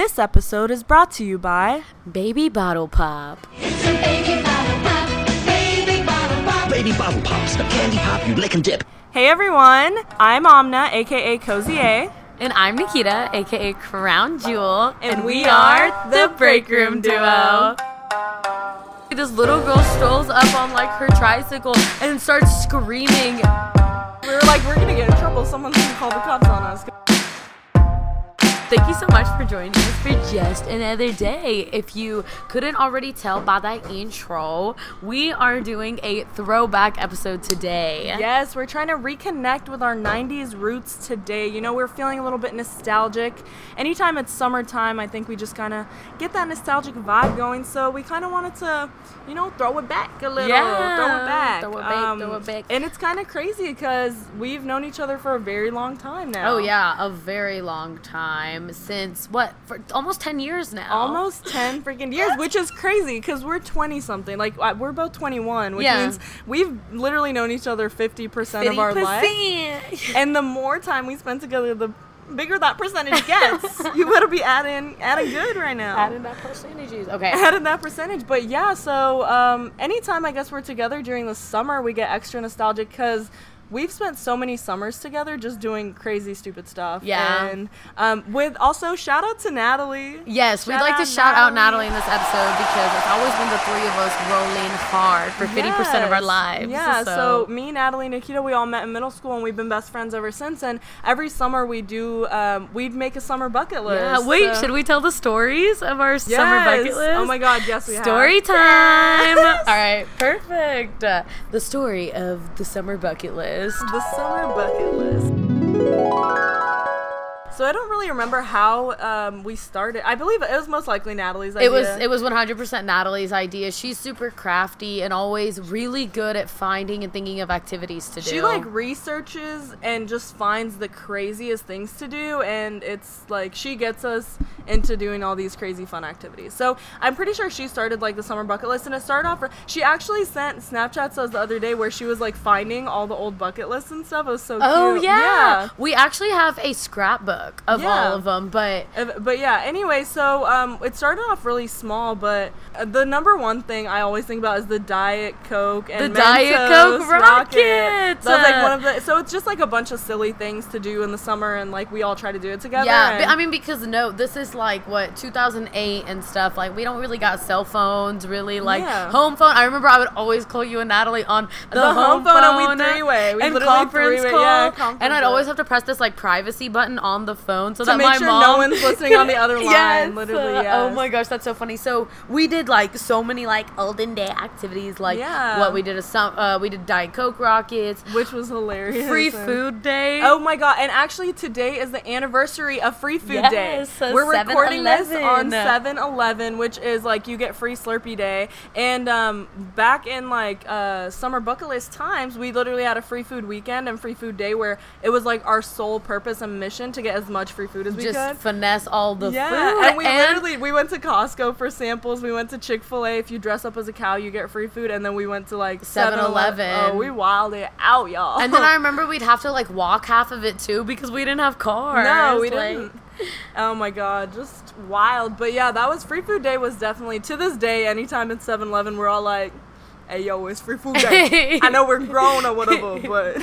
This episode is brought to you by Baby Bottle Pop. It's a baby bottle pop, baby bottle pop. Baby Bottle Pops, the candy pop you lick and dip. Hey everyone, I'm Amna, aka Cozy A, And I'm Nikita, aka Crown Jewel. and, we are the Break Room Duo. This little girl strolls up on like her tricycle and starts screaming. We were like, we're gonna get in trouble. Someone's gonna call the cops on us. Thank you so much for joining us for just another day. If you couldn't already tell by that intro, we are doing a throwback episode today. Yes, we're trying to reconnect with our 90s roots today. You know, we're feeling a little bit nostalgic. Anytime it's summertime, I think we just kind of get that nostalgic vibe going. So we kind of wanted to, you know, throw it back a little. Yeah, throw it back. Um, throw it back, throw it back. And it's kind of crazy because we've known each other for a very long time now. Oh yeah, a very long time since what for almost 10 years now. Almost 10 freaking years, which is crazy because we're 20 something. Like, uh, we're both 21, which Yeah. means we've literally known each other 50% of our life. 50%. And the more time we spend together, the bigger that percentage gets. you better be adding adding good right now. Adding that percentages. Okay. Adding that percentage. But yeah, so um, anytime I guess we're together during the summer, we get extra nostalgic because we've spent so many summers together just doing crazy, stupid stuff. Yeah. And um, with also shout out to Natalie. Yes, we'd like to out shout out Natalie. Natalie in this episode because it's always been the three of us rolling hard for 50% of our lives. Yeah, so. me, Natalie, Nikita, we all met in middle school and we've been best friends ever since. And every summer we do, um, we'd make a summer bucket list. yeah, wait, So- should we tell the stories of our summer bucket Yes. list? Oh my god, yes, we have. Story time! Yes. All right, perfect. Uh, the story of the summer bucket list. The summer bucket list. So I don't really remember how um, we started. I believe it was most likely Natalie's idea. It was it was 100% Natalie's idea. She's super crafty and always really good at finding and thinking of activities to do. She like researches and just finds the craziest things to do, and it's like she gets us into doing all these crazy fun activities. So I'm pretty sure she started like the summer bucket list, and it started off. She actually sent Snapchats us the other day where she was like finding all the old bucket lists and stuff. It was so Oh cute. yeah. we actually have a scrapbook of Yeah. all of them, but But yeah, anyway, so um, it started off really small, but uh, the number one thing I always think about is the Diet Coke and The Diet Mentos Coke Rockets! That's like one of the. So it's just like a bunch of silly things to do in the summer, and like we all try to do it together. yeah, but, I mean because no, this is like what 2008 and stuff. Like we don't really got cell phones, really like Yeah. home phone. I remember I would always call you and Natalie on the, The home phone, and we three-way. We and conference three-way, call. yeah, conference and I'd call. always have to press this like privacy button on the phone so To that make my sure mom no one's listening on the other line, Yes. literally, Uh, Oh my gosh, that's so funny. So we did like so many like olden day activities, like Yeah. what we did a some uh, we did Diet Coke rockets, which was hilarious. free food day. Oh my god! And actually, today is the anniversary of Free Food Day. So We're recording this on 7-Eleven, which is like you get free Slurpee Day. And um, back in like uh, summer bucket list times, we literally had a free food weekend and free food day where it was like our sole purpose and mission to get as much free food as we just could. finesse all the yeah, food. and we literally we went to Costco for samples. We went to Chick Fil A. If you dress up as a cow, you get free food. And then we went to like 7-Eleven. Oh, we wilded out, y'all. and then I remember we'd have to like walk half of it too because we didn't have cars. No, we like- didn't. Oh my god, just wild. But yeah, that was free food day was definitely to this day, anytime it's 7 Eleven, we're all like, hey yo, it's free food day. I know we're grown or whatever, but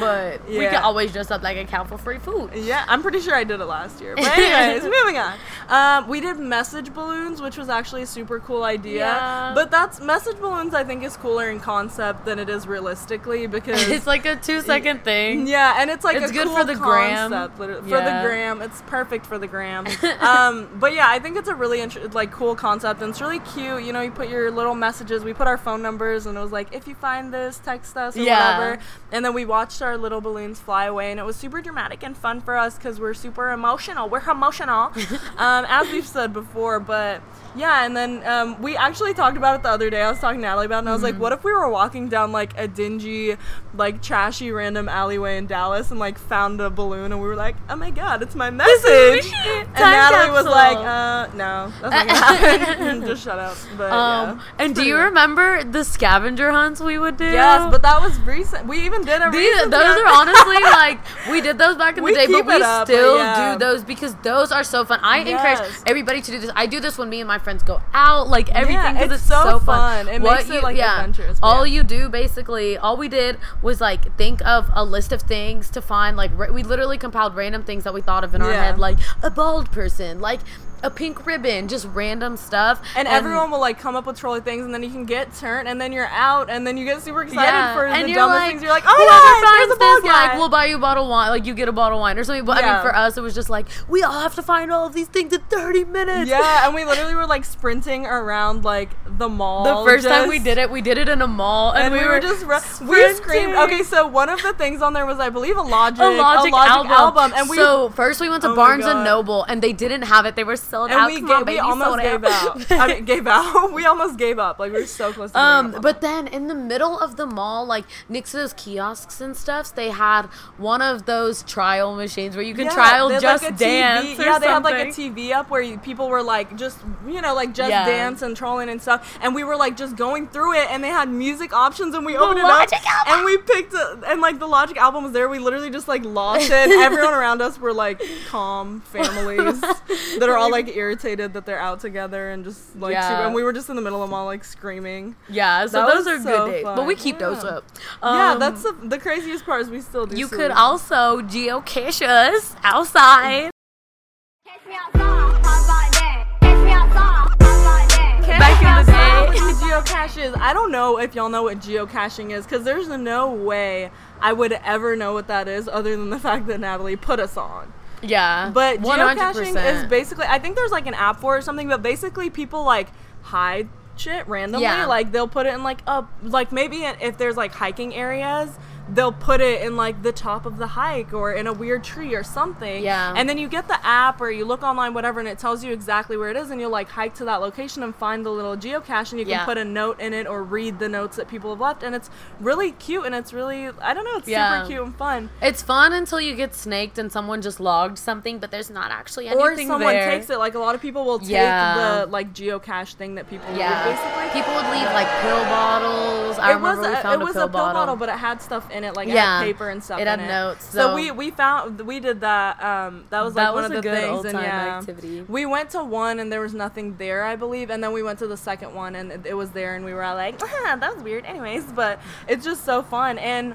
But we can always dress up like a cow for free food. yeah, I'm pretty sure I did it last year. But anyways, moving on. Um, we did message balloons, which was actually a super cool idea. Yeah. But that's message balloons I think is cooler in concept than it is realistically because It's like a two second thing. Yeah, and it's like It's a good cool for the gram. concept, literally- For Yeah. the gram, it's perfect for the gram. um, but yeah, I think it's a really inter- like cool concept, and it's really cute. You know, you put your little messages. We put our phone numbers, and it was like, if you find this, text us or Yeah. whatever. And then we watched our little balloons fly away, and it was super dramatic and fun for us because we're super emotional. We're emotional, um, as we've said before. But yeah, and then um, we actually talked about it the other day. I was talking to Natalie about it, and I was like, Mm-hmm. what if we were walking down like a dingy, like trashy random alleyway in Dallas and like found a balloon and we were like, oh my god, it's my message. And Natalie was was like, uh, no, that's not gonna happen. Just shut up. But Um, yeah, and do you remember the scavenger hunts we would do? Yes, but that was recent. We even did a These, those are honestly like we did those back in We the day, but we it up, but still yeah. do those because those are so fun. I encourage everybody to do this. I do this when me and my friends go out, like everything because it's it's, so so, fun. It what makes it, you, like, yeah, adventurous, All yeah. you do basically, all we did was like think of a list of things to find. Like ra- we literally compiled random things that we thought of in our head, like a bald person, like a pink ribbon, just random stuff. And everyone will like come up with trolly things, and then you can get turned, and then you're out, and then you get super excited Yeah, for and the dumbest like, things. You're like, oh my god, there's a this, like, we'll buy you a bottle of wine, like you get a bottle of wine or something. But I mean, for us, it was just like we all have to find all of these things in 30 minutes. yeah, and we literally were like sprinting around like the mall. The first time we did it, we did it in a mall, and, And, we, were just ru- we screamed. Okay, so one of the things on there was I believe a Logic, A Logic, album. and we so first we went to Oh Barnes and Noble, and they didn't have it. They were sold and out. we Come ga- on, we almost gave out. out. I mean, gave out. we almost gave up. Like we were so close. to Um, but then in the middle of the mall, like next to those kiosks and stuff, they had one of those trial machines where you can Yeah, trial just like, dance. TV, yeah, they had like a. TV up where you, people were like just you know like just Yeah. dance and trolling and stuff, and we were like just going through it, and they had music options, and we opened it up, album. and we picked a, and like the Logic album was there. We literally just like lost it. Everyone around us were like calm families that are all like irritated that they're out together and just like Yeah. super, and we were just in the middle of them all like screaming. Yeah, so That those are so good days. But we fun, keep those yeah. up. yeah, Um, that's the, the craziest part is we still do. You silly- could also geocache us outside. Catch me outside, how about? Catch me outside, how about that? Back in the Outside day. with the geocaches. I don't know if y'all know what geocaching is because there's no way I would ever know what that is other than the fact that Natalie put us on. Yeah, But geocaching 100%. is basically, I think there's like an app for it or something, but basically people like hide shit randomly. Yeah. Like they'll put it in like a, like maybe if there's like hiking areas, they'll put it in like the top of the hike or in a weird tree or something. Yeah. And then you get the app or you look online, whatever, and it tells you exactly where it is, and you'll like hike to that location and find the little geocache, and you can Yeah. put a note in it or read the notes that people have left, and it's really cute and it's really, I don't know, it's Yeah. super cute and fun. It's fun until you get snaked and someone just logged something, but there's not actually anything. or someone there. takes it. Like a lot of people will take Yeah. the like geocache thing that people Yeah, leave, basically. people would leave like pill bottles. I it was remember we found it was a pill, pill bottle. bottle, but it had stuff in it, like it Yeah. had paper and stuff. It had in notes, So, so- we we found we did that. Um, that was like That one was of a the good things, and yeah, activity. we went to one and there was nothing there, I believe, and then we went to the second one and it, it was there, and we were all like, ah, that was weird, anyways. But it's just so fun and.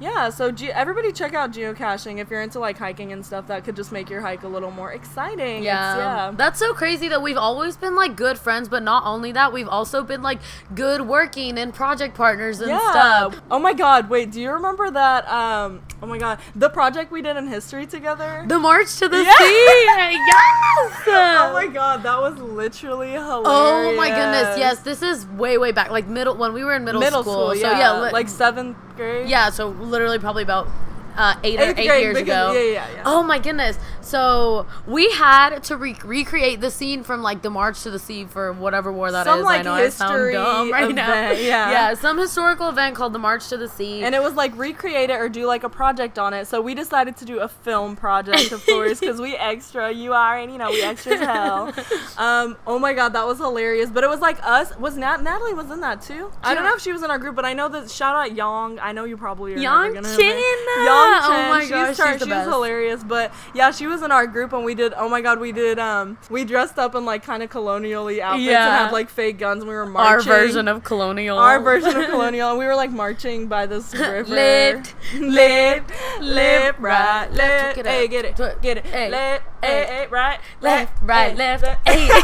Yeah, so ge- everybody check out geocaching if you're into like hiking and stuff. That could just make your hike a little more exciting. Yeah. yeah. That's so crazy that we've always been like good friends, but not only that, we've also been like good working and project partners and yeah. stuff. Oh my god, wait, do you remember that um oh my god, the project we did in history together? The March to the yeah. Sea. yes. oh my god, that was literally hilarious. Oh my goodness, yes. This is way way back like middle when we were in middle, middle school, school. yeah. So yeah, li- like 7th Okay. Yeah, so literally probably about uh, eight or eight grade, years because- ago. yeah, yeah, yeah. Oh my goodness! So we had to re- recreate the scene from like the March to the Sea for whatever war that is. Some, I like, know I sound history dumb right now. event, yeah. yeah, some historical event called the March to the Sea. And it was like recreate it or do like a project on it. So we decided to do a film project, of course, because we extra. You are, and you know we extra as hell. Um, oh my god, that was hilarious. But it was like us. Was Nat- Natalie was in that too? I don't know if she was in our group, but I know that shout out Yang. I know you probably are Yang never gonna Chen. Yang Oh my gosh, her- she's the she best. hilarious. But yeah, she was in our group, and we did. Oh my god, we did. Um, we dressed up in like kind of colonially outfits and Yeah. had like fake guns. and We were marching. our version of colonial. Our version of colonial, we were like marching by this river. Left, left, left, right, left, left. twerk it Hey, get it, get it. Hey, hey, hey, hey, right, left, right, left. left. Hey.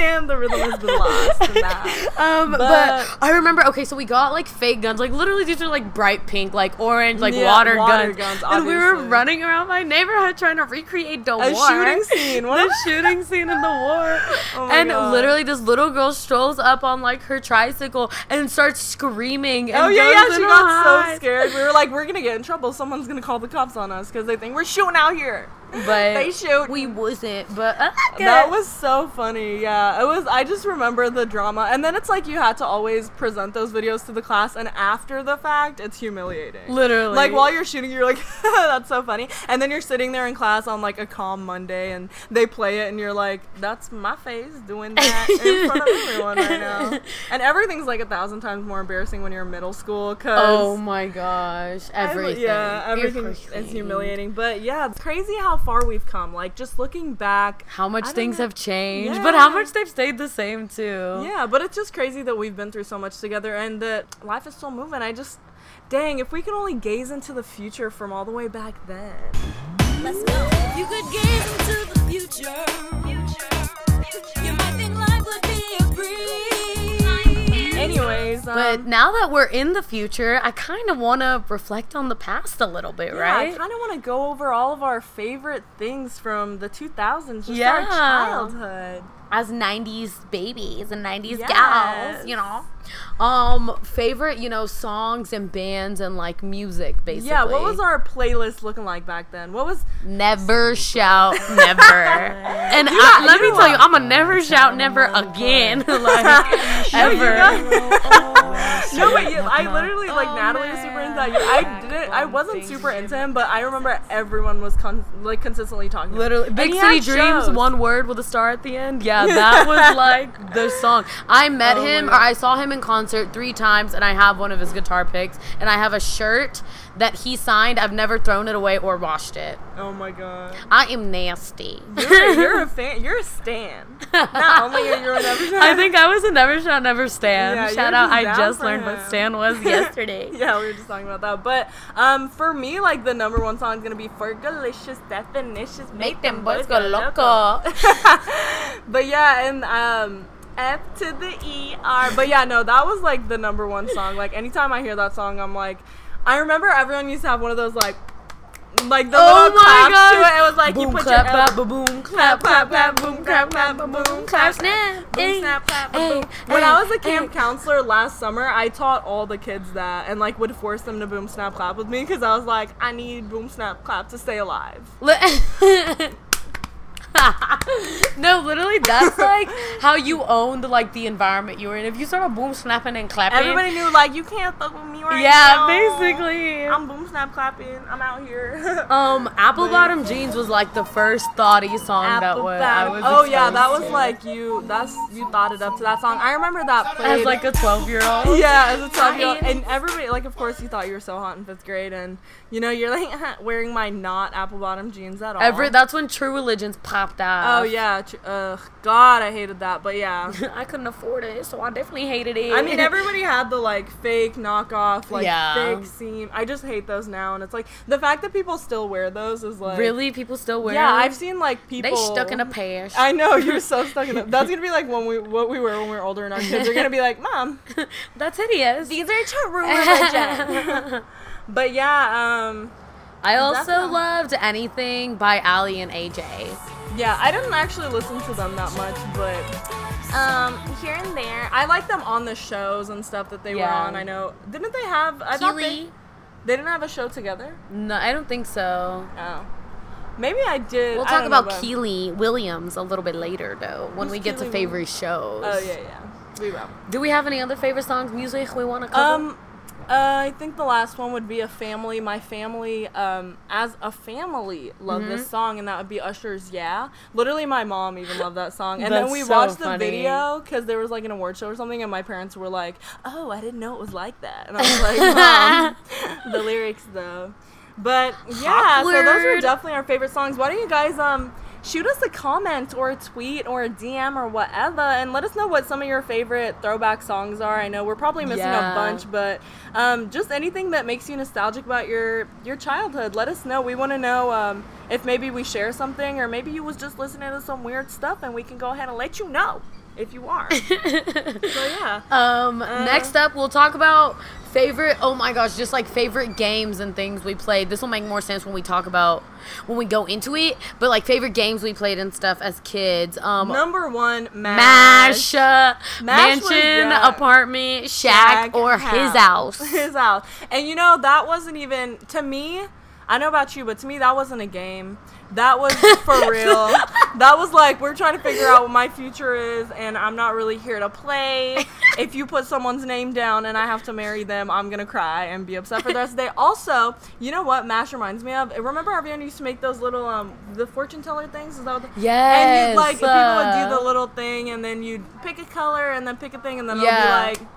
and the rhythm has been lost in that. Um, but, But- I remember. Okay, so we got like fake guns, like literally these are like bright pink, like orange, like Yeah, water, water guns, guns, and we were running around my neighborhood trying to recreate the A war. shooting scene. What the shooting scene in the war. Oh and God. literally, this little girl strolls up on like her tricycle and starts screaming. And Oh yeah, yeah. She a got so scared. We were like, we're gonna get in trouble. Someone's gonna call the cops on us because they think we're shooting out here. But They showed- we wasn't. But uh, That was so funny. Yeah, it was. I just remember the drama, and then it's like you had to always present those videos to the class, and after the fact, it's humiliating. literally Like while you're shooting, you're like, "That's so funny," and then you're sitting there in class on like a calm Monday, and they play it, and you're like, "That's my face doing that in front of everyone right now," and everything's like a thousand times more embarrassing when you're in middle school. Cause Oh my gosh, everything. yeah, everything is humiliating. But yeah, it's crazy how far we've come. Like just looking back, How much things know. have changed, but how much they've stayed the same too. Yeah, but it's just crazy that we've been through so much together and that life is still moving. I just, dang, if we could only gaze into the future from all the way back then. Let's go. You could gaze into the future, you might Um, But now that we're in the future, I kind of want to reflect on the past a little bit, yeah, right? I kind of want to go over all of our favorite things from the 2000s, just Yeah. our childhood. As 90s babies and 90s Yes. gals, you know. Um, favorite, you know, songs and bands and like music, basically. Yeah, what was our playlist looking like back then? What was Never shout never. and I, got- let me tell you, I'm a never shout never again. like, ever. No, but you, I literally like Natalie was super into that. I didn't. I wasn't super into him, but I remember everyone was con- like consistently talking. Literally, him. Big City Dreams, shows. one word with a star at the end. Yeah, that was like the song. I met Oh him, or I saw him in concert three times, and I have one of his guitar picks, and I have a shirt that he signed. I've never thrown it away or washed it. Oh my god. I am nasty. You're, you're a fan. You're a stan. Not only are you a never I think I was a never shout, never stan. Yeah, Shout out! I just learned what stan was yesterday. Yeah, we were just talking about that. But um, for me, like the number one song is gonna be "Fergalicious Definitions." Make them boys go loco. but yeah, and um, F to the E R. But yeah, no, that was like the number one song. Like anytime I hear that song, I'm like, I remember everyone used to have one of those like. Like the Oh little claps gosh. to it. It was like you put clap, your clap, ba, boom, clap, clap, clap, clap, boom, clap, clap, ba, boom, clap, snap, Boom, eh, snap, clap, eh, boom. When eh, I was a camp eh. counselor last summer, I taught all the kids that and like would force them to boom, snap, clap with me because I was like, I need boom, snap, clap to stay alive. No, literally, that's like how you owned like the environment you were in. If you started boom snapping and clapping, Everybody knew like you can't fuck with me right yeah, now. basically. I'm boom, snap, clapping. I'm out here. um, Apple Bottom Jeans was like the first thotty song that Apple was. I was oh yeah, that was to. like you. That's you thought it up to that song. I remember that played as like a twelve year old. Yeah, as a 12 year old. And everybody, like, of course, you thought you were so hot in fifth grade. And, you know, you're like wearing my not apple bottom jeans at all. Every that's when True Religions popped out. Oh, yeah. God, I hated that. But yeah. I couldn't afford it, so I definitely hated it. I mean, everybody had the, like, fake knockoff, like, Yeah. fake seam. I just hate those now. And it's like, the fact that people still wear those is like. really people still wear. Yeah, them? I've seen, like, people. They stuck in a past. I know you're so stuck in it. That's gonna be like when we what we were when we were older, and our kids are gonna be like, "Mom, That's hideous. these are true religion." but yeah, um, I also Definitely. loved anything by Aly and AJ. Yeah, I didn't actually listen to them that much, but um, here and there, I like them on the shows and stuff that they were on. I know, didn't they have? I thought they, Keely? they didn't have a show together. No, I don't think so. Oh, maybe I did. We'll talk about but- Keely Williams a little bit later, though, when Who's we get to Keely favorite shows. Oh yeah, yeah, we will. Do we have any other favorite songs, music we want to cover? Um, uh, I think the last one would be a family. My family, um, as a family, love Mm-hmm. this song, and that would be Usher's "Yeah." Literally, my mom even loved that song. And then we so watched the funny. video because there was like an award show or something, and my parents were like, "Oh, I didn't know it was like that," and I was like, "Mom, the lyrics though." But yeah, so those were definitely our favorite songs. Why don't you guys um shoot us a comment or a tweet or a DM or whatever and let us know what some of your favorite throwback songs are. I know we're probably missing Yeah. a bunch, but um, just anything that makes you nostalgic about your your childhood. Let us know. We want to know um, if maybe we share something or maybe you was just listening to some weird stuff and we can go ahead and let you know if you are. so yeah. Um, Uh, next up, we'll talk about favorite. Oh my gosh, just like favorite games and things we played. This will make more sense when we talk about when we go into it. But like favorite games we played and stuff as kids. Um, Number one, Mash. Mash, uh, Mash was- mansion, yeah. apartment, shack, Shag or his house. His house. And you know, that wasn't even to me. I know about you, but to me that wasn't a game That was for real. that was like we're trying to figure out what my future is, and I'm not really here to play. if you put someone's name down and I have to marry them, I'm gonna cry and be upset for the rest of the day. Also, you know what Mash reminds me of? Remember everyone used to make those little um the fortune teller things? Is that what? The, And you'd like people would uh, do the little thing, and then you'd pick a color, and then pick a thing, and then Yeah. it'll be like.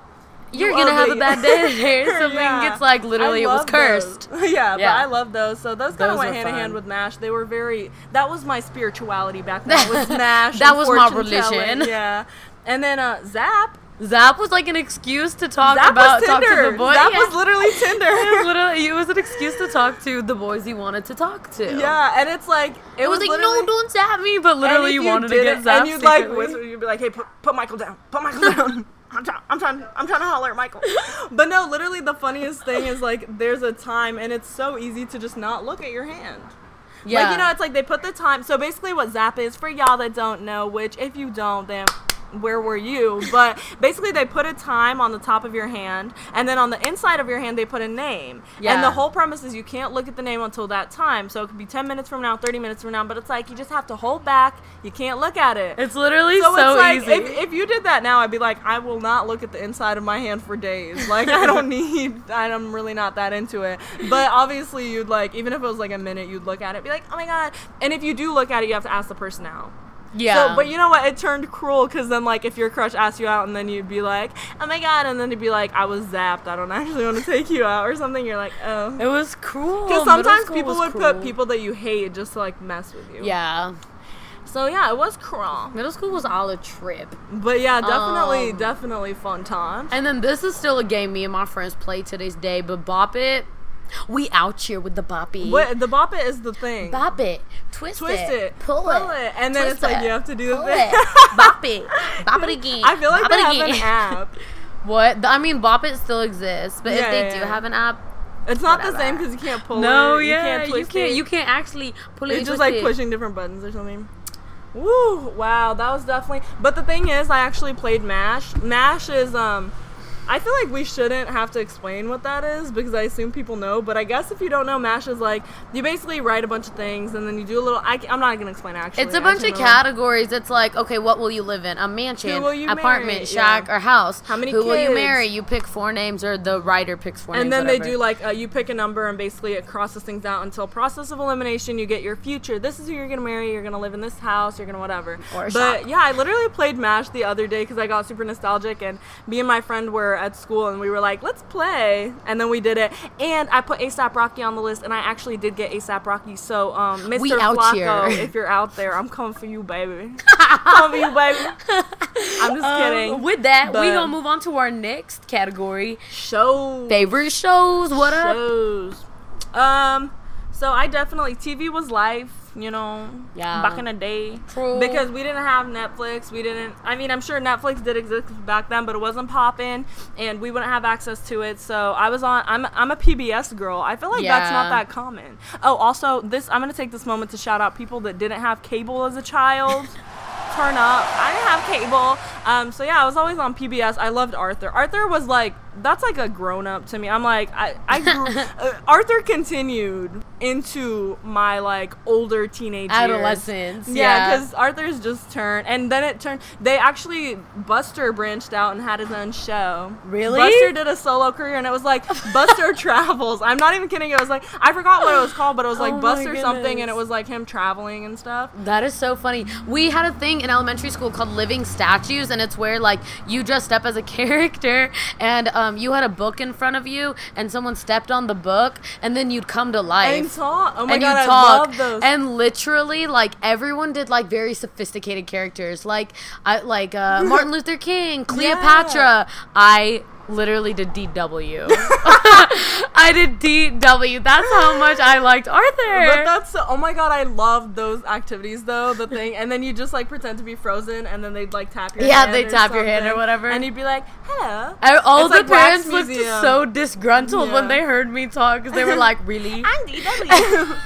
You're you gonna have a bad day. Something Yeah. gets like literally it was cursed. yeah, Yeah. but I love those. So those kind of went hand in hand with Mash. They were very. That was my spirituality back then. That was Mash. That was my fortune telling. religion. Yeah, and then uh, Zap. Zap was like an excuse to talk Zap about was talk to the boys. Zap Yeah. was literally Tinder. It was literally it was an excuse to talk to the boys he wanted to talk to. yeah, and it's like it, It was like, no, don't zap me, but literally if you wanted to get zapped and you'd like whisper, you'd be like, "Hey, put, put Michael down, put Michael down." I'm trying, I'm trying, I'm trying to holler at Michael. But no, literally, the funniest thing is like, there's a time, and it's so easy to just not look at your hand. Yeah. Like, you know, it's like they put the time. So basically, what Zap is, for y'all that don't know, which if you don't, then where were you? But basically, they put a time on the top of your hand, and then on the inside of your hand, they put a name. Yeah. And the whole premise is you can't look at the name until that time. So it could be 10 minutes from now, 30 minutes from now, but it's like you just have to hold back. You can't look at it. it's literally so, so, it's like easy. If, if you did that now, I'd be like, I will not look at the inside of my hand for days. Like I don't need. I'm really not that into it. But obviously, you'd like even if it was like a minute, you'd look at it, be like, oh my god. And if you do look at it, you have to ask the person out. Yeah. So, but you know what? It turned cruel because then, like, if your crush asked you out, and then you'd be like, "Oh my god," and then you'd be like, "I was zapped. I don't actually want to take you out," or something. You're like, "Oh." it was cruel. Because sometimes people would cruel. put people that you hate just to like mess with you. Yeah. So yeah, it was cruel. Middle school was all a trip. But yeah, definitely, Um, definitely fun times. And then this is still a game me and my friends play to this day, but Bop It, we out here with the Boppy. But the bop it is the thing. Bop it, twist, Twist it, it, pull, pull it, it, and then it's like it, you have to do the thing. it, bop it, bop it again. I feel like bop they it have an again. app. What? I mean, Bop It still exists, but Yeah, if they yeah, do yeah. have an app, It's not the same because you can't pull no, it. yeah, you can't you can't, it. you can't actually pull it. It's just like it. pushing different buttons or something. Woo! Wow, that was definitely. But the thing is, I actually played Mash. Mash is um. I feel like we shouldn't have to explain what that is because I assume people know. But I guess if you don't know, Mash is like you basically write a bunch of things and then you do a little. I, am not gonna explain actually. It's a bunch of categories. It's like, okay, what will you live in? A mansion, will you apartment, marry? shack, Yeah. or house. How many Who will you marry? You pick four names, or the writer picks four names. And then they do like uh, you pick a number and basically it crosses things out until process of elimination. You get your future. This is who you're gonna marry. You're gonna live in this house. You're gonna whatever. Or but shop. yeah, I literally played Mash the other day because I got super nostalgic and me and my friend were at school and we were like, let's play. And then we did it. And I put ASAP Rocky on the list and I actually did get ASAP Rocky. So um, Mr. We out Flacko, here. if you're out there, I'm coming for you, baby. coming for you, baby. I'm just Um, kidding. with that, we But- gonna move on to our next category: Show favorite shows. What up? shows. Um, so I definitely TV was life, you know. Yeah. Back in the day. True. Because we didn't have Netflix. We didn't. I mean, I'm sure Netflix did exist back then, but it wasn't popping, and we wouldn't have access to it. So I was on. I'm I'm a PBS girl. I feel like that's not that common. Oh, also this. I'm gonna take this moment to shout out people that didn't have cable as a child. Turn up. I didn't have cable. Um, so yeah, I was always on PBS. I loved Arthur. Arthur was like that's like a grown up to me. I'm like I I grew, uh, Arthur continued into my like older teenage. Adolescence. Yeah, Yeah. because Arthur's just turned, and then it turned. They actually Buster branched out and had his own show. Really? Buster did a solo career, and it was like Buster Travels. I'm not even kidding. It was like I forgot what it was called, but it was like Oh Buster something, and it was like him traveling and stuff. That is so funny. We had a thing in elementary school called living statues, and it's where like you dressed up as a character, and um, you had a book in front of you, and someone stepped on the book, and then you'd come to life. And talk. Oh my and god, you I talk, love those. and literally, like everyone did, like very sophisticated characters, like I like uh, Martin Luther King, Cleopatra. I literally did DW. I did DW. That's how much I liked Arthur. But that's oh my god, I love those activities though. The thing, and then you just like pretend to be frozen, and then they'd like tap your Yeah, or tap your hand or whatever. and you'd be like, "Hello, I- all It's the like parents looked so disgruntled when they heard me talk because they were like, "Really? I'm DW."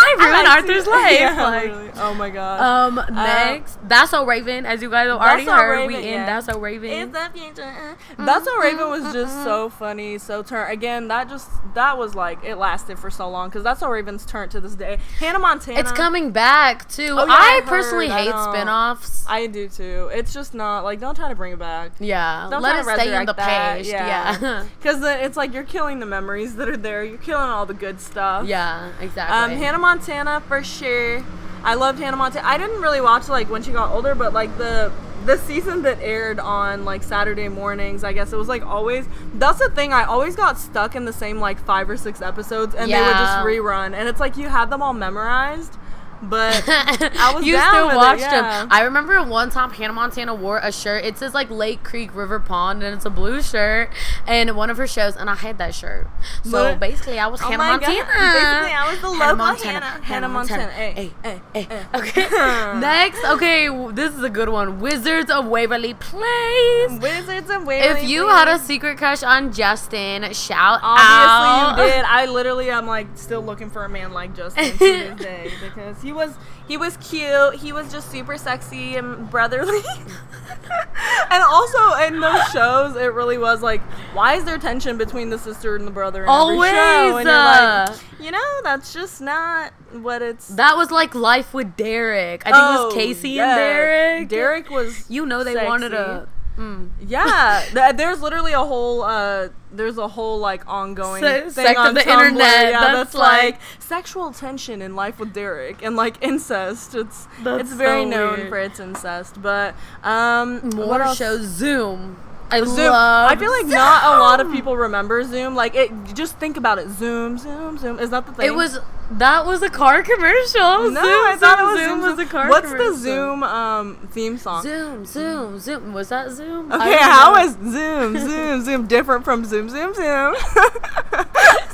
I ruined like Arthur's life." Yeah, like, literally. oh my god. um, next, that's so Raven. As you guys have already heard, Raven, we yeah. end. That's so Raven. It's the future. That's So Raven Raven was just so funny, so turn again. That just that was like it lasted for so long because that's how Raven's turned to this day. Hannah Montana. It's coming back too. Oh, yeah, I I personally. I hate know. spin-offs. I do too. It's just not like don't try to bring it back. yeah, Don't let try it to stay in the that. past. Yeah, Yeah, because it's like you're killing the memories that are there. You're killing all the good stuff. yeah, exactly. Um, Hannah Montana for sure. I loved Hannah Montana. I didn't really watch like when she got older, but like the the season that aired on like Saturday mornings, I guess it was like always. That's the thing. I always got stuck in the same like five or six episodes, and they would just rerun. And it's like you had them all memorized, but I was you down still with it, watched yeah. them. I remember one time Hannah Montana wore a shirt. It says like Lake Creek River Pond, and it's a blue shirt. And one of her shows, and I had that shirt. So What? basically, I was Oh Hannah my God. Montana. Basically, I was the Hannah local Montana. Hannah- Hannah Montana. Ay, ay, ay. Okay. Next, okay, this is a good one. Wizards of Waverly Place. Wizards and Waverly If you Place. had a secret crush on Justin, shout Obviously out. you did. I literally am like still looking for a man like Justin to this day because he was he was cute. He was just super sexy and brotherly. and also in those shows, it really was like, why is there tension between the sister and the brother in Always, every show? And you're uh, like, you know, that's just not what it's. That was like life with Derek. I think it was Casey yeah. and Derek. Derek was. You know they sexy. wanted a. Mm. Yeah, th- there's literally a whole uh there's a whole like ongoing Se- thing sect of on the Tumblr, internet Yeah, that's that's, like, like- sexual tension in life with Derek and like incest. It's it's very so known weird. for its incest, but um what More else? shows. Zoom. I Zoom. I feel like not a lot of people remember Zoom. Like it, just think about it. Zoom, Zoom, Zoom. Is that the thing? It was that was a car commercial. No, Zoom, I thought Zoom, it was Zoom Zoom. was a car What's commercial. the Zoom um theme song? Zoom, Zoom, Zoom. Was that Zoom? Okay, don't how know. is Zoom, Zoom, Zoom different from Zoom, Zoom, Zoom?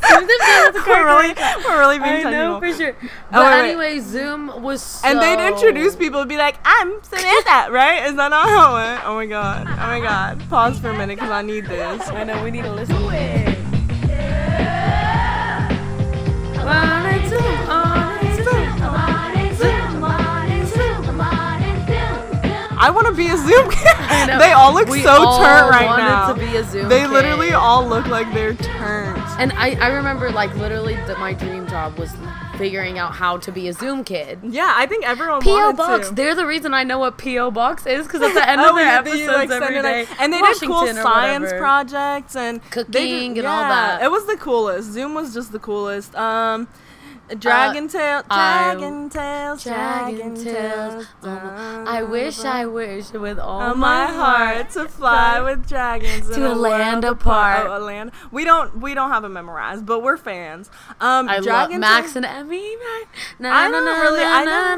Zoom, Zoom, Zoom was a car we're really, we're really being I know for sure. Oh, But wait, wait. anyway, Zoom was so And they'd introduce people and be like, I'm Samantha, right? Is that not how it went? Oh my god. Oh my god. Pause for a minute because I need this. I know we need to listen to it. On it, Zoom, on it, Zoom. I want to be a Zoom kid. They all look We so all turnt right wanted now. to be a Zoom they kid. literally all look like they're turned. And I, I remember like literally that my dream job was figuring out how to be a Zoom kid. Yeah, I think everyone PO box. to. They're the reason I know what PO box is because at the end Oh, of their yeah, episodes like, it, day, like- and they did cool Washington science projects and they did- Cooking and all that. It was the coolest. Zoom was just the coolest. Um, Uh, Dragon Tail, Dragon Tales, Dragon Dragon tails. Oh, I wish, I wish with all my heart to fly with dragons To a land apart. Oh, a land. We don't we don't have it memorized, but we're fans. Um, I love Dragon Max Tales- and Emmy. I don't know really- I don't-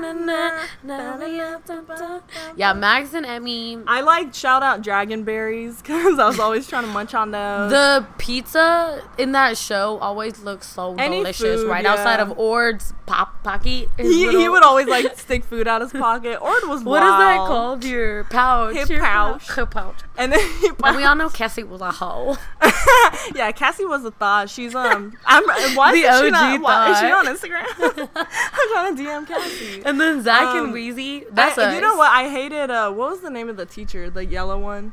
Yeah, Max and Emmy. I like shout out Dragonberries because I was always trying to munch on those. The pizza in that show always looks so Any delicious. food, right yeah. outside of Ord's pop pocket. he, he would always like stick food out of his pocket, or it was What is that called? Your pouch. Hip Your pouch. Hip pouch. And then he And we all know Cassie was a hoe. yeah, Cassie was a thot. She's um, I'm why The is she not? Why, is she on Instagram? I'm trying to DM Cassie. And then Zak Um, and Wheezie. That's I, you know what? I hated. Uh, what was the name of the teacher? The yellow one.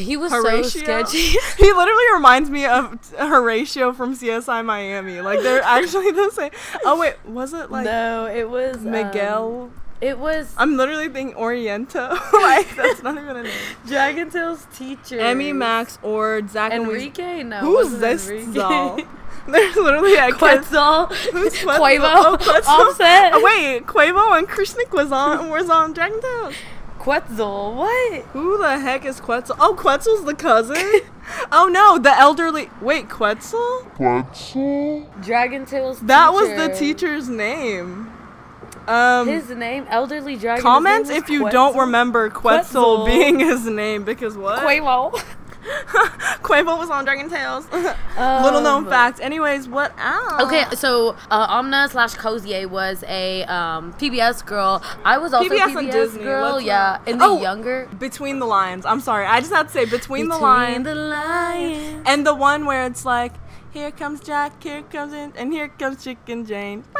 He was Horatio. so sketchy. he literally reminds me of Horatio from CSI Miami. Like they're actually the same. Oh wait, was it like no, it was um, Miguel? it was I'm literally thinking Oriento. like that's not even a name. Dragon Tales teacher. Emmy, Max, or Zach and Weez- Enrique. No, Who's this Enrique. doll? There's literally a. Quetzal. Who's Quetzal? Quavo. Oh, Quetzal. Offset. Oh, wait, Quavo and Krishnik was on was on Dragon Tales. Quetzal. What? Who the heck is Quetzal? Oh, Quetzal's the cousin. oh no, the elderly. Wait, Quetzal? Quetzal? Dragon Tales. That was the teacher's name. Um, His name, elderly dragon. his comment if you don't remember Quetzal, Quetzal. being his name because what? Quavo. Quavo was on Dragon Tales. Little known Um, fact. Anyways, what else? Okay, so uh, Amna slash Cozy A was a um, PBS girl. I was also PBS a and PBS Disney, girl. let's, Yeah, in the oh, younger. Between the Lions. I'm sorry. I just had to say between, the Between lines. the lines. And the one where it's like, here comes Jack, here comes in, and here comes Chicken Jane.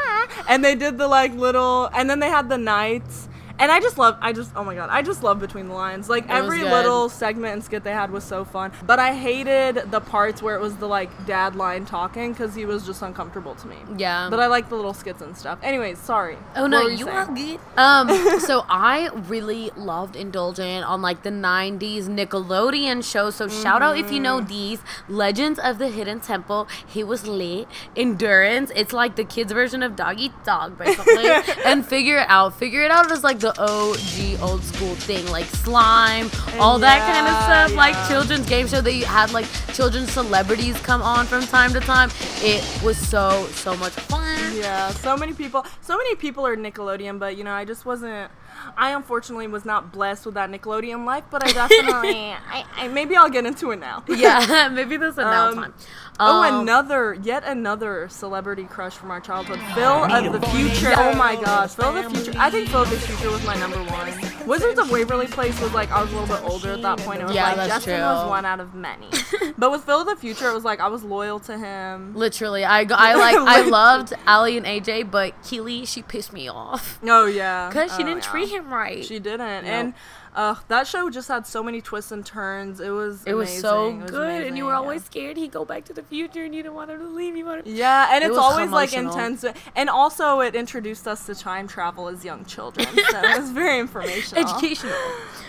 And they did the like little, and then they had the knights, And I just love, I just, oh my god, I just love Between the Lions. Like was every little segment and skit they had was so fun. But I hated the parts where it was the like dad line talking because he was just uncomfortable to me. Yeah. But I like the little skits and stuff. Anyways, sorry. Oh What no, you saying? are good. Um, so I really loved indulging on like the '90s Nickelodeon shows. So shout out if you know Mm-hmm. these Legends of the Hidden Temple. He was lit. Endurance. It's like the kids' version of Dog Eat Dog, basically. and Figure It Out. Figure It Out is like the OG old school thing, like slime, all that kind of yeah, stuff. Like children's game show they had like children's celebrities come on from time to time. It was so so much fun. Yeah, so many people, so many people are Nickelodeon, but you know, I just wasn't. I unfortunately was not blessed with that Nickelodeon life, but I definitely, I, I maybe I'll get into it now. Yeah, maybe this is now Um, time. Oh, Um, another, yet another celebrity crush from our childhood, Phil of the Future. Oh my gosh, Phil of the Future. I think Phil of the Future was my number one. Wizards of Waverly Place was like I was a little bit older at that point. It was Yeah, like that's Justin true. was one out of many. but with Phil of the Future, it was like I was loyal to him. Literally, I, go- I like I loved Aly and AJ, but Keely she pissed me off Oh yeah, because she Oh, didn't yeah. treat him right. She didn't, and uh, that show just had so many twists and turns. It was it was so. It was good, and you were always yeah. scared he'd go back to the future, and you didn't want him to leave. You wanted. Yeah, and It it's always like intense, and also it introduced us to time travel as young children, so it was very informational. Educational.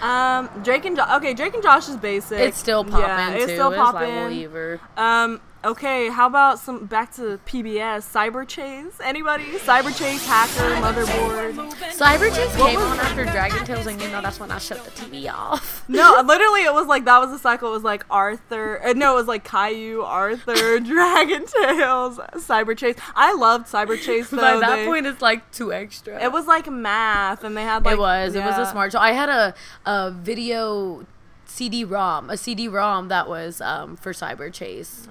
Um, Drake and Josh. Okay, Drake and Josh is basic. It's still popping Yeah, too. it's still It's like um, okay, how about some back to PBS? Cyberchase. Anybody? Cyberchase, Hacker, Motherboard. Cyberchase came on after Dragon Tales, and you know that's when I shut the TV off. No, literally, it was like that was the cycle. It was like Arthur. Uh, no, it was like Caillou, Arthur, Dragon Tales, Cyberchase. I loved Cyberchase though. By that They- point, it's like too extra. it was like math, and they had like it was. It was a smart show. I had a, a video CD-ROM, a CD-ROM that was um, for Cyberchase.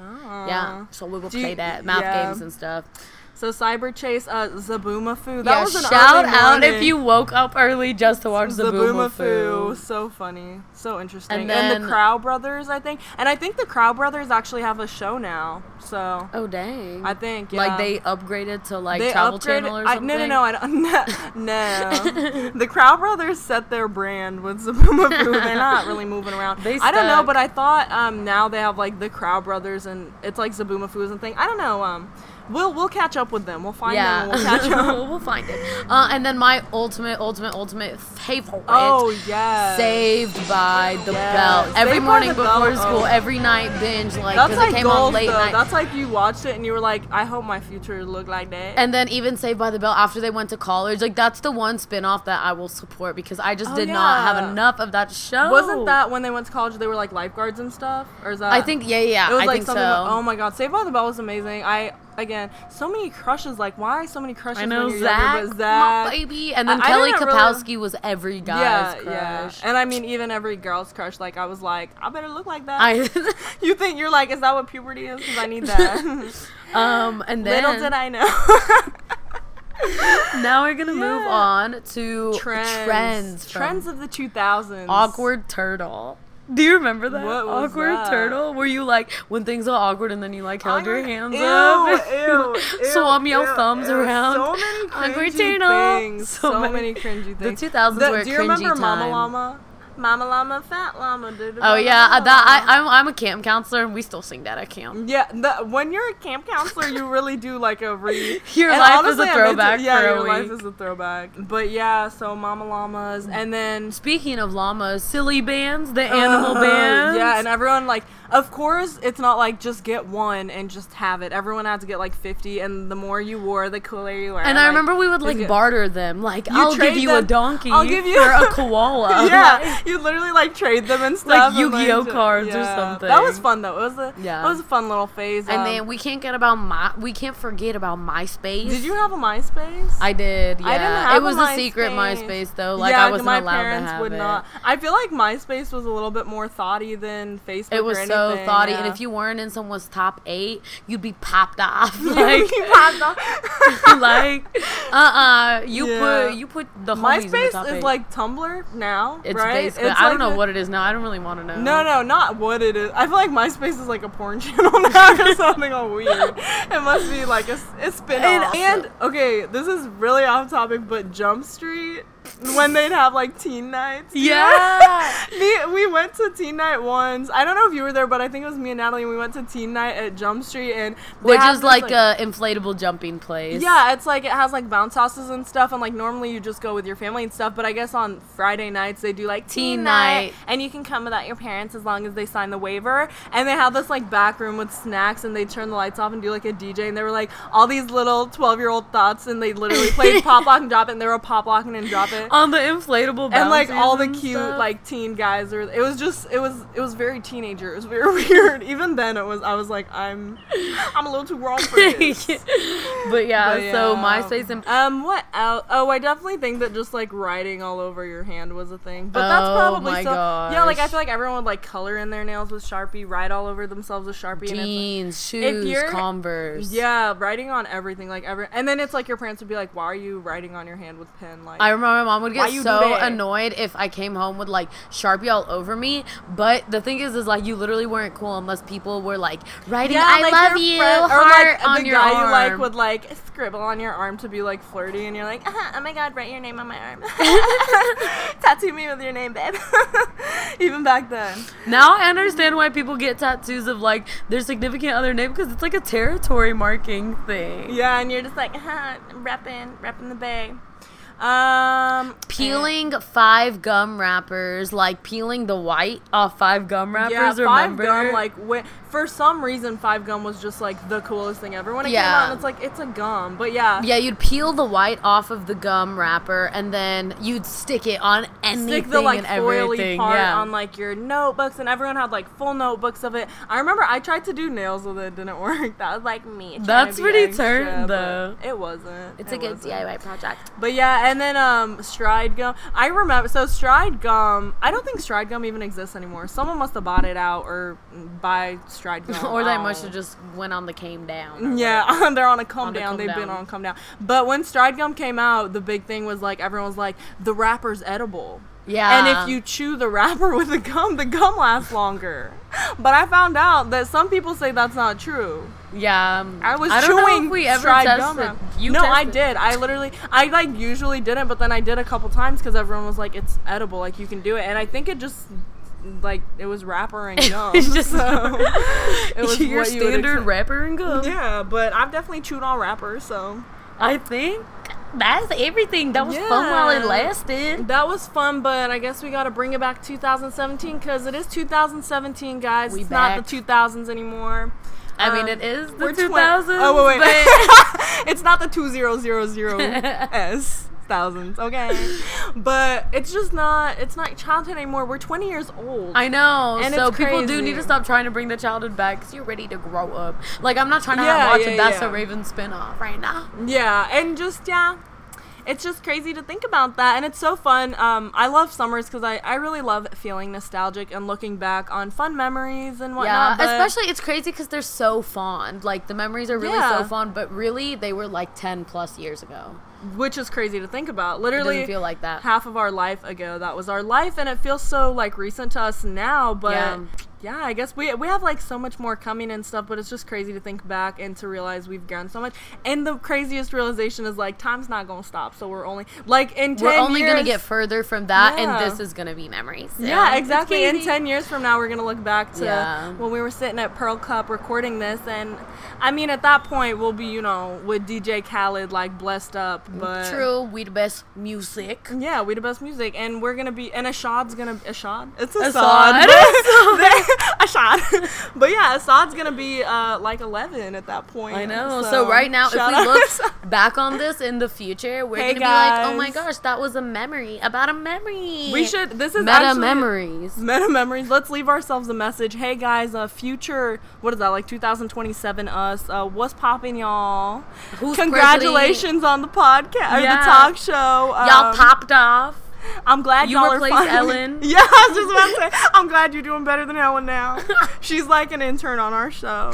Yeah, so we you- play that math yeah. games and stuff. So Cyberchase, uh, Zoboomafoo. That yeah, was an shout out if you woke up early just to watch Zoboomafoo. Zoboomafoo. So funny. So interesting. And And, then- the Kratt Brothers, I think. And I think the Kratt Brothers actually have a show now. So Oh dang! I think yeah. like they upgraded to like they Travel upgraded- Channel or I, no, no, no, I don't. No, the Kratt Brothers set their brand with Zoboomafoo. They're not really moving around. They I don't know, but I thought um, now they have like the Kratt Brothers and it's like Zoboomafoo's and thing. I don't know. Um, we'll we'll catch up with them. We'll find Yeah, them. We'll catch up. we'll find it. Uh, and then my ultimate, ultimate, ultimate favorite. Oh yeah. Saved by the Yes. Bell. Every Saved by morning before Bell, school, oh. every night binge, like That's because like it came goals, on late though. night. That's like you watched it and you were like, I hope my future look like that. and then even Saved by the Bell after they went to college, like that's the one spin-off that I will support because I just Oh, did not have enough of that show. wasn't that when they went to college? They were like lifeguards and stuff, or is that? I think yeah, yeah, it was I like think something. so. Oh my god, Saved by the Bell was amazing. I again, so many crushes. Like, why so many crushes? I know when Zach, younger, Zach. baby, and then I- I Kelly really- Kapowski was every guy's yeah, yeah, crush. and I mean, even every girl's crush. Like, I was like, I better look like that. I, you think you're like, is that what puberty is? Because I need that. um, and then Little did I know. now we're gonna move on to trends, trends, trends of the 2000s. awkward turtle. Do you remember that awkward that? turtle? Where you like when things are awkward and then you like held I your hands ew, up, ew, ew, swam your thumbs around. So many Awkward cringy turtle. things. So So, many- many, cringy The 2000s The- were a do you remember Mama. Llama? Mama Llama, Fat Llama. Oh yeah, uh, that I, I'm I'm a camp counselor and we still sing that at camp. Yeah, the, when you're a camp counselor, you really do like a re. Your and life is a honestly, throwback Yeah, for a your life is a throwback. But yeah, so Mama Llamas, and then Speaking of llamas, Silly Bandz, the animal Uh, bands. Yeah, and everyone like, of course, it's not like just get one and just have it. Everyone had to get like fifty, and the more you wore, the cooler you were. And I like, remember we would like barter them. Like I'll give you a donkey I'll give you- for a koala. yeah, Like, you literally like trade them and stuff. and, Yu-Gi-Oh ju- cards or something. That was fun though. It was a Yeah. yeah. It was a fun little phase. and um, then we can't get about my we can't forget about MySpace. did you have a MySpace? I did. Yeah. I didn't have it was a a, secret MySpace though. Like yeah, I wasn't my allowed parents to have would it. not. I feel like MySpace was a little bit more thotty than Facebook. It was or so thotty, yeah. and if you weren't in someone's top eight, you'd be popped off. Like, popped off. like, uh, uh you Yeah. put you put the the MySpace top is eight. like Tumblr now, it's right? It's I don't know a- what it is now. I don't really want to know. No, no, not what it is. I feel like MySpace is like a porn channel now or something all weird. It must be like a spin And- And, okay, this is really off topic, but Jump Street. When they'd have like teen nights. Yeah. me, we went to teen night once. I don't know if you were there, but I think it was me and Natalie. And we went to teen night at Jump Street, and Which is this, like a inflatable jumping place. yeah, it's like it has like bounce houses and stuff, and like normally you just go with your family and stuff. But I guess on Friday nights they do like teen, Teen night, night. and you can come without your parents as long as they sign the waiver. And they have this like back room with snacks, and they turn the lights off and do like a DJ, and they were like all these little twelve year old thots, and they literally played pop lock and drop and they were pop locking and it. On the inflatable and like all the cute stuff. like teen guys or it was just it was it was very teenager it was very weird even then it was i was like i'm i'm a little too grown for this but yeah, But so yeah. MySpace and um what else oh i definitely think that just like writing all over your hand was a thing but that's Oh probably my so yeah like i feel like everyone would like color in their nails with sharpie write all over themselves with sharpie and it's jeans, shoes, you're- Converse. yeah writing on everything like every and then it's like your parents would be like why are you writing on your hand with pen like I remember my mom would get so annoyed if I came home with like Sharpie all over me. But the thing is, is like you literally weren't cool unless people were like writing "I like love you" friend- or like on the your guy arm. you like would like scribble on your arm to be like flirty, and you're like, uh oh my god, write your name on my arm, tattoo me with your name, babe. Even back then, Now I understand why people get tattoos of like their significant other name because it's like a territory marking thing. yeah, and you're just like, "Huh, repping, repping the bay. Um, Peeling five gum wrappers, like peeling the white off five gum wrappers. yeah, five remember? gum like for some reason five gum was just like the coolest thing ever when it came out. It's like it's a gum, but yeah, Yeah, you'd peel the white off of the gum wrapper and then you'd stick it on anything stick the like and everything. part yeah. on like your notebooks, and everyone had like full notebooks of it. I remember I tried to do nails with it, it didn't work. That was like me. That's pretty extra, turned, though. It wasn't. it's It a good wasn't. DIY project. But yeah, and then um Stride Gum. I remember so Stride Gum. I don't think Stride Gum even exists anymore. Someone must have bought it out or buy Stride Gum. or they out. must have just went on the came down. Yeah, they're on a come On down. come They've been on come down. But when Stride Gum came out, the big thing was like everyone was like, the wrapper's edible. Yeah. And if you chew the wrapper with the gum, the gum lasts longer. But I found out that some people say that's not true. Yeah. um, I was know chewing we ever tested. gum. wrap- You no, I did. I literally, I like usually didn't, but then I did a couple times because everyone was like, "It's edible, like you can do it," and I think it just like it was wrapper and gum. It's just so it was your you standard expect. wrapper and gum. Yeah, but I've definitely chewed on wrappers, so I think that's everything. That was fun while it lasted. that was fun. But I guess we got to bring it back 2017 because it is 2017, guys. We it's back. not the 2000s anymore. I mean, Um, it is the we're twen- 2000s. Oh wait, wait. but- it's not the two Okay, but it's just not. It's not childhood anymore. We're 20 years old. I know. And so people do need to stop trying to bring the childhood back because you're ready to grow up. Like I'm not trying to Yeah, watch yeah, a That's yeah. a Raven spinoff right now. Yeah, and just yeah, it's just crazy to think about that, and it's so fun. Um, I love summers because I I really love feeling nostalgic and looking back on fun memories and Yeah, whatnot. but- especially it's crazy because they're so fond. Like the memories are really Yeah. so fond, but really they were like ten plus years ago. Which is crazy to think about. Literally, feel like that. half of our life ago that was our life and it feels so like recent to us now but Yeah. Yeah, i guess we we have like so much more coming and stuff but it's just crazy to think back and to realize we've grown so much and the craziest realization is like time's not gonna stop so we're only like in 10 We're only gonna get further from that, Yeah. and this is gonna be memories. yeah, exactly. In 10 years from now, we're going to look back to Yeah. when we were sitting at Pearl Cup recording this. And I mean, at that point, we'll be, you know, with DJ Khaled, like, blessed up. Mm, but True, we the best music. Yeah, we the best music, and we're gonna be and Ashad's gonna Ashad. It's Asahd. Asahd. Ashad. but yeah, Asahd's gonna be uh like 11 at that point. I know. So, right now, if we look back on this in the future, we're Hey, gonna be like, "Oh my gosh, that was a memory about a memory." we should. This is meta memories. Meta memories. Let's leave ourselves a message. Hey guys, uh, future. What is that like? 2027 us. Uh, what's popping, y'all? Who's Congratulations on the podcast or the talk show. Y'all Um, popped off. I'm glad You y'all replaced are finally- Ellen. Yeah, I was just about to say. I'm glad you're doing better than Ellen now. She's like an intern on our show.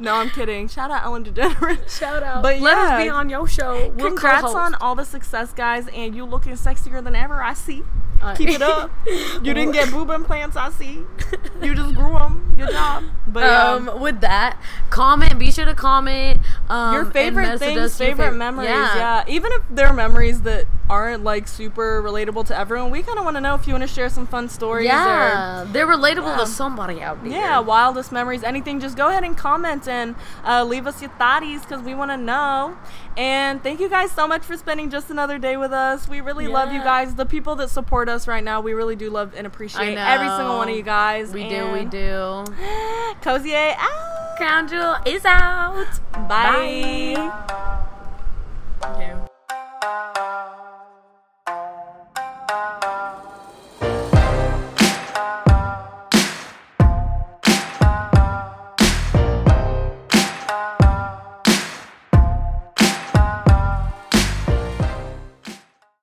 no, I'm kidding. Shout out Ellen DeGeneres. Shout out. But Let yeah. us be on your show. We'll Congrats co-host. on all the success, guys, and you looking sexier than ever. I see. Uh, Keep it up. You didn't get boob implants. I see. You just grew them. Good job. But yeah. um, with that, comment. Be sure to comment. Um, your favorite things, favorite fav- memories. Yeah. Even if they're memories that aren't like super relatable to everyone. We kind of want to know if you want to share some fun stories. Or, Yeah, they're relatable Yeah. to somebody out there. yeah, wildest memories, anything. Just go ahead and comment and uh, leave us your thoughts because we want to know. And thank you guys so much for spending just another day with us. We really love you guys. The people that support us right now, we really do love and appreciate every single one of you guys. we do, we do. Cozy out. Crown Jewel is out. Bye. Bye.